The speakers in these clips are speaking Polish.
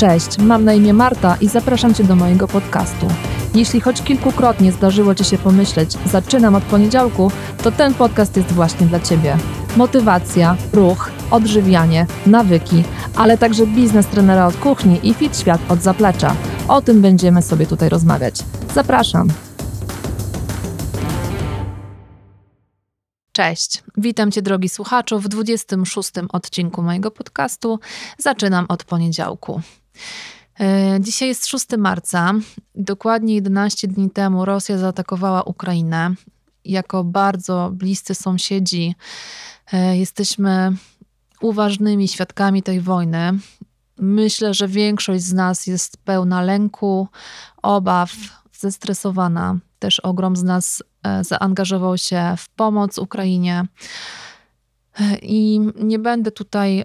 Cześć, mam na imię Marta i zapraszam Cię do mojego podcastu. Jeśli choć kilkukrotnie zdarzyło Ci się pomyśleć, zaczynam od poniedziałku, to ten podcast jest właśnie dla Ciebie. Motywacja, ruch, odżywianie, nawyki, ale także biznes trenera od kuchni i fit świat od zaplecza. O tym będziemy sobie tutaj rozmawiać. Zapraszam. Cześć, witam Cię drogi słuchaczu w 26 odcinku mojego podcastu. Zaczynam od poniedziałku. E, dzisiaj jest 6 marca. Dokładnie 11 dni temu Rosja zaatakowała Ukrainę. Jako bardzo bliscy sąsiedzi e, jesteśmy uważnymi świadkami tej wojny. Myślę, że większość z nas jest pełna lęku, obaw, zestresowana. Też ogrom z nas e, zaangażował się w pomoc Ukrainie. I nie będę tutaj,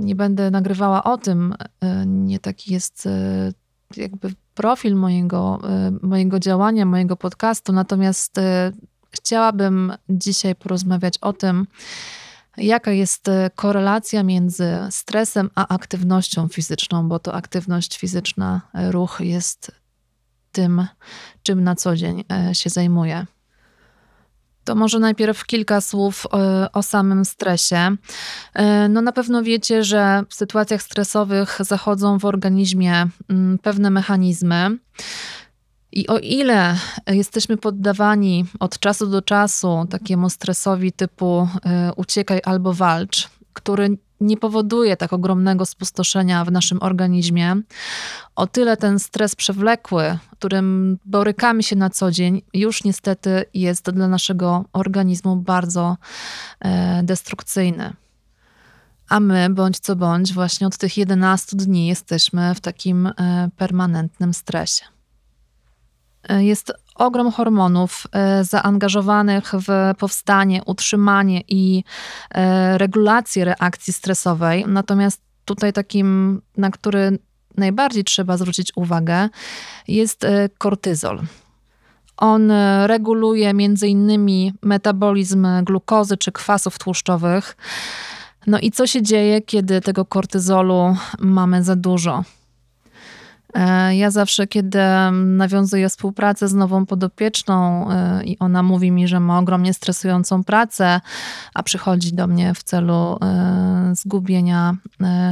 nie będę nagrywała o tym, e, nie taki jest e, jakby profil mojego, e, mojego działania, mojego podcastu, natomiast chciałabym dzisiaj porozmawiać o tym, jaka jest korelacja między stresem a aktywnością fizyczną, bo to aktywność fizyczna, ruch jest tym, czym na co dzień się zajmuję. To może najpierw kilka słów o, e, o, samym stresie. E, no na pewno wiecie, że w sytuacjach stresowych zachodzą w organizmie mm, pewne mechanizmy. I o ile jesteśmy poddawani od czasu do czasu takiemu stresowi typu e, uciekaj albo walcz, który nie powoduje tak ogromnego spustoszenia w naszym organizmie. O tyle ten stres przewlekły, którym borykamy się na co dzień, już niestety jest dla naszego organizmu bardzo e, destrukcyjny. A my, bądź co bądź, właśnie od tych 11 dni jesteśmy w takim e, permanentnym stresie. E, jest ogrom hormonów e, zaangażowanych w powstanie, utrzymanie i e, regulację reakcji stresowej. Natomiast tutaj takim, na który najbardziej trzeba zwrócić uwagę, jest e, kortyzol. On reguluje między innymi metabolizm glukozy czy kwasów tłuszczowych. No i co się dzieje, kiedy tego kortyzolu mamy za dużo? E, ja zawsze, kiedy nawiązuję współpracę z nową podopieczną e, i ona mówi mi, że ma ogromnie stresującą pracę, a przychodzi do mnie w celu e, zgubienia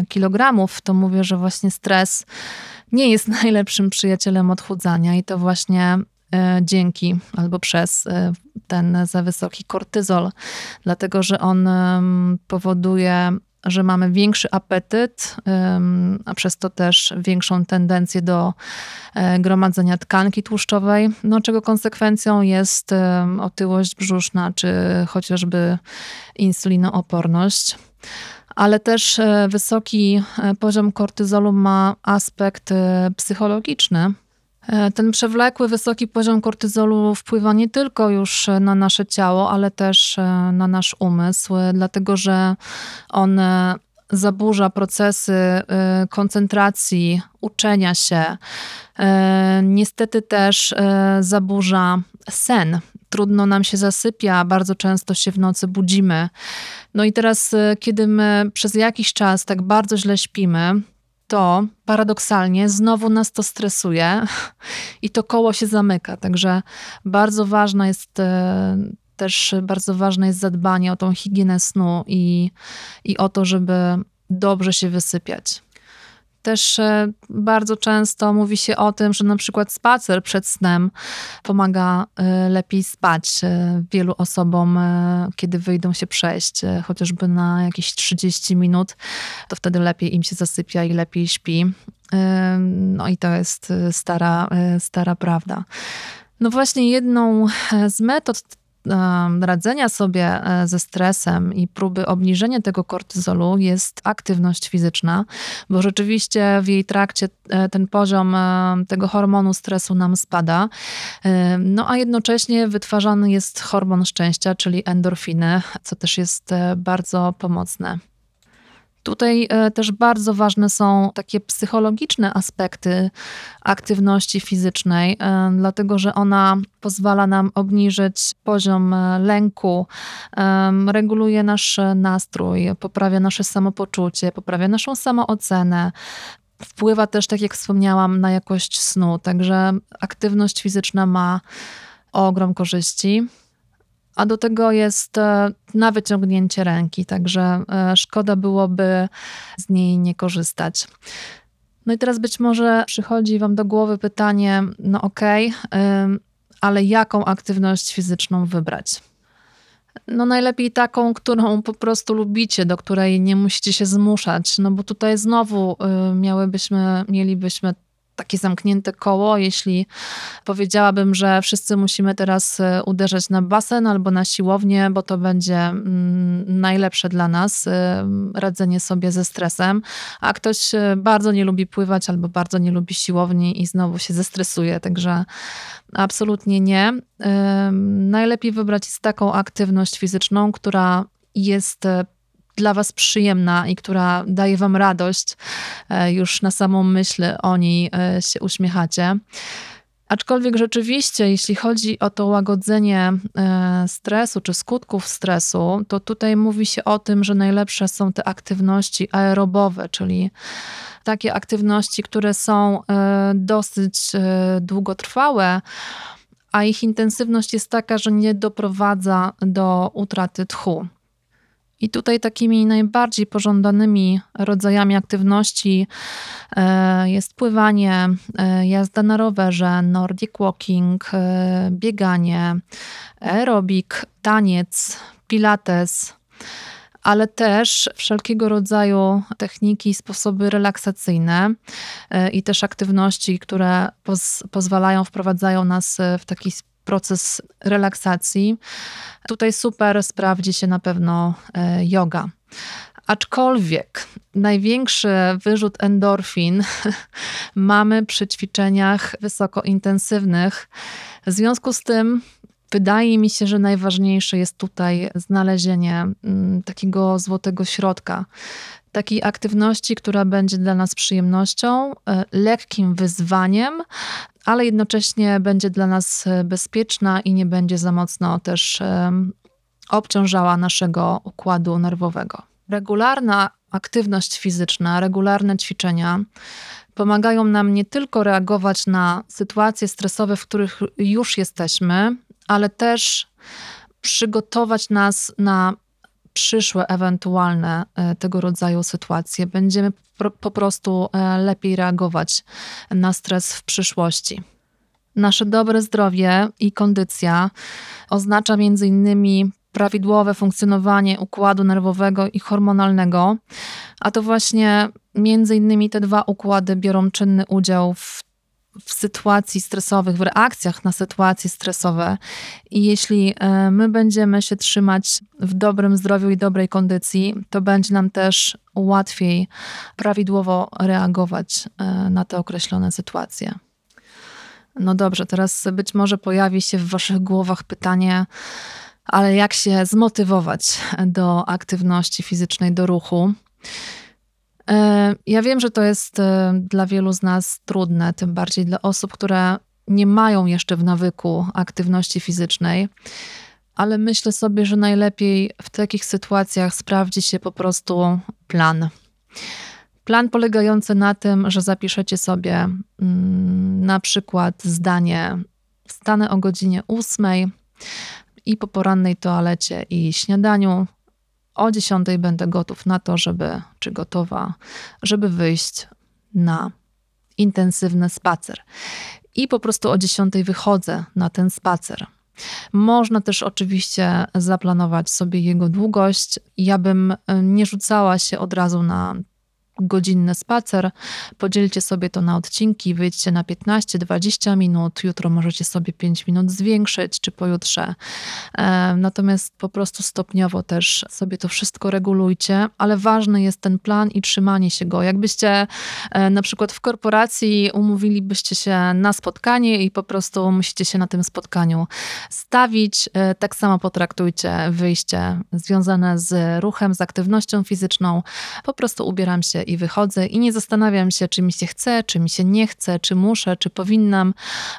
kilogramów, to mówię, że właśnie stres nie jest najlepszym przyjacielem odchudzania i to właśnie dzięki albo przez ten za wysoki kortyzol, dlatego że on powoduje że mamy większy apetyt, a przez to też większą tendencję do e, gromadzenia tkanki tłuszczowej, no, czego konsekwencją jest otyłość brzuszna, czy chociażby insulinooporność. Ale też e, wysoki e, poziom kortyzolu ma aspekt psychologiczny, ten przewlekły, wysoki poziom kortyzolu wpływa nie tylko już na nasze ciało, ale też e, na nasz umysł, dlatego że on e, zaburza procesy koncentracji, uczenia się. Niestety też zaburza sen. Trudno nam się zasypia, bardzo często się w nocy budzimy. No i teraz, kiedy my przez jakiś czas tak bardzo źle śpimy, to paradoksalnie znowu nas to stresuje i to koło się zamyka. Także bardzo ważna jest e, też bardzo ważne jest zadbanie o tą higienę snu i, i o to, żeby dobrze się wysypiać. Też e, bardzo często mówi się o tym, że na przykład spacer przed snem pomaga e, lepiej spać e, wielu osobom, kiedy wyjdą się przejść, chociażby na jakieś 30 minut, to wtedy lepiej im się zasypia i lepiej śpi. No i to jest stara, stara prawda. No właśnie jedną z metod radzenia sobie e, ze stresem i próby obniżenia tego kortyzolu jest aktywność fizyczna, bo rzeczywiście w jej trakcie e, ten poziom e, tego hormonu stresu nam spada. No a jednocześnie wytwarzany jest hormon szczęścia, czyli endorfiny, co też jest bardzo pomocne. Tutaj e, też bardzo ważne są takie psychologiczne aspekty aktywności fizycznej, e, dlatego że ona pozwala nam obniżyć poziom e, lęku, reguluje nasz nastrój, poprawia nasze samopoczucie, poprawia naszą samoocenę. wpływa też, tak jak wspomniałam, na jakość snu. Także aktywność fizyczna ma ogrom korzyści. A do tego jest e, na wyciągnięcie ręki, także e, szkoda byłoby z niej nie korzystać. No i teraz być może przychodzi Wam do głowy pytanie: no okej, okay, ale jaką aktywność fizyczną wybrać? No najlepiej taką, którą po prostu lubicie, do której nie musicie się zmuszać, no bo tutaj znowu y, miałybyśmy, mielibyśmy takie zamknięte koło, jeśli powiedziałabym, że wszyscy musimy teraz e, uderzać na basen albo na siłownię, bo to będzie mm, najlepsze dla nas e, radzenie sobie ze stresem, a ktoś e, bardzo nie lubi pływać albo bardzo nie lubi siłowni i znowu się zestresuje, także absolutnie nie. Najlepiej wybrać taką aktywność fizyczną, która jest dla Was przyjemna i która daje Wam radość, e, już na samą myśl o niej e, się uśmiechacie. Aczkolwiek rzeczywiście, jeśli chodzi o to łagodzenie e, stresu czy skutków stresu, to tutaj mówi się o tym, że najlepsze są te aktywności aerobowe, czyli takie aktywności, które są dosyć długotrwałe, a ich intensywność jest taka, że nie doprowadza do utraty tchu. I tutaj takimi najbardziej pożądanymi rodzajami aktywności e, jest pływanie, e, jazda na rowerze, nordic walking, e, bieganie, aerobik, taniec, pilates, ale też wszelkiego rodzaju techniki, sposoby relaksacyjne i też aktywności, które poz pozwalają, wprowadzają nas w taki proces relaksacji. Tutaj super sprawdzi się na pewno e, yoga. Aczkolwiek największy wyrzut endorfin mamy przy ćwiczeniach wysokointensywnych. W związku z tym wydaje mi się, że najważniejsze jest tutaj znalezienie mm, takiego złotego środka. Takiej aktywności, która będzie dla nas przyjemnością, e, lekkim wyzwaniem, ale jednocześnie będzie dla nas e, bezpieczna i nie będzie za mocno też obciążała naszego układu nerwowego. Regularna aktywność fizyczna, regularne ćwiczenia pomagają nam nie tylko reagować na sytuacje stresowe, w których już jesteśmy, ale też przygotować nas na przyszłe ewentualne e, tego rodzaju sytuacje. Będziemy po prostu e, lepiej reagować na stres w przyszłości. Nasze dobre zdrowie i kondycja oznacza między innymi prawidłowe funkcjonowanie układu nerwowego i hormonalnego, a to właśnie między innymi te dwa układy biorą czynny udział w w sytuacji stresowych, w reakcjach na sytuacje stresowe. I jeśli e, my będziemy się trzymać w dobrym zdrowiu i dobrej kondycji, to będzie nam też łatwiej prawidłowo reagować e, na te określone sytuacje. No dobrze, teraz być może pojawi się w Waszych głowach pytanie, ale jak się zmotywować do aktywności fizycznej, do ruchu? Ja wiem, że to jest e, dla wielu z nas trudne, tym bardziej dla osób, które nie mają jeszcze w nawyku aktywności fizycznej, ale myślę sobie, że najlepiej w takich sytuacjach sprawdzi się po prostu plan. Plan polegający na tym, że zapiszecie sobie mm, na przykład zdanie: Wstanę o godzinie 8 i po porannej toalecie i śniadaniu o 10 będę gotów na to, żeby, czy gotowa, żeby wyjść na intensywny spacer. I po prostu o 10 wychodzę na ten spacer. Można też oczywiście zaplanować sobie jego długość. Ja bym nie rzucała się od razu na godzinny spacer. Podzielcie sobie to na odcinki, wyjdźcie na 15-20 minut. Jutro możecie sobie 5 minut zwiększyć, czy pojutrze. E, natomiast po prostu stopniowo też sobie to wszystko regulujcie, ale ważny jest ten plan i trzymanie się go. Jakbyście e, na przykład w korporacji umówilibyście się na spotkanie i po prostu musicie się na tym spotkaniu stawić, e, tak samo potraktujcie wyjście związane z ruchem, z aktywnością fizyczną. Po prostu ubieram się i wychodzę i nie zastanawiam się, czy mi się chce, czy mi się nie chce, czy muszę, czy powinnam,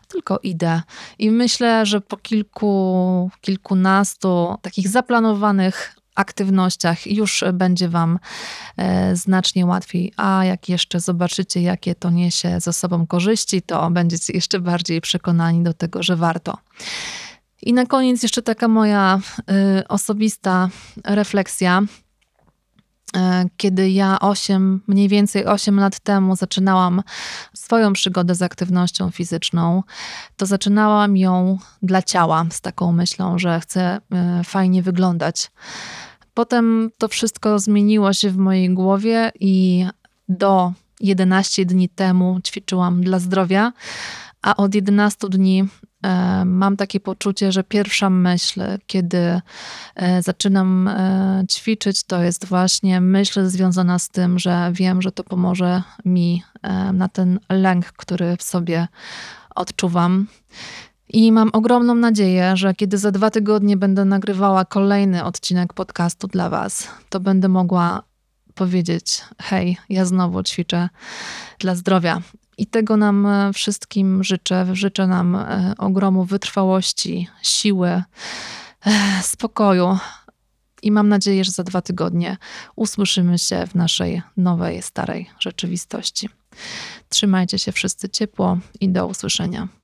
tylko idę. I myślę, że po kilku, kilkunastu takich zaplanowanych aktywnościach już będzie Wam e, znacznie łatwiej. A jak jeszcze zobaczycie, jakie to niesie ze sobą korzyści, to będziecie jeszcze bardziej przekonani do tego, że warto. I na koniec jeszcze taka moja y, osobista refleksja. E, kiedy ja 8, mniej więcej 8 lat temu zaczynałam swoją przygodę z aktywnością fizyczną, to zaczynałam ją dla ciała, z taką myślą, że chcę e, fajnie wyglądać. Potem to wszystko zmieniło się w mojej głowie i do 11 dni temu ćwiczyłam dla zdrowia, a od 11 dni mam takie poczucie, że pierwsza myśl, kiedy e, zaczynam e, ćwiczyć, to jest właśnie myśl związana z tym, że wiem, że to pomoże mi na ten lęk, który w sobie odczuwam. I mam ogromną nadzieję, że kiedy za dwa tygodnie będę nagrywała kolejny odcinek podcastu dla Was, to będę mogła powiedzieć: Hej, ja znowu ćwiczę dla zdrowia. I tego nam e, wszystkim życzę. Życzę nam e, ogromu wytrwałości, siły, e, spokoju. I mam nadzieję, że za dwa tygodnie usłyszymy się w naszej nowej, starej rzeczywistości. Trzymajcie się wszyscy ciepło i do usłyszenia.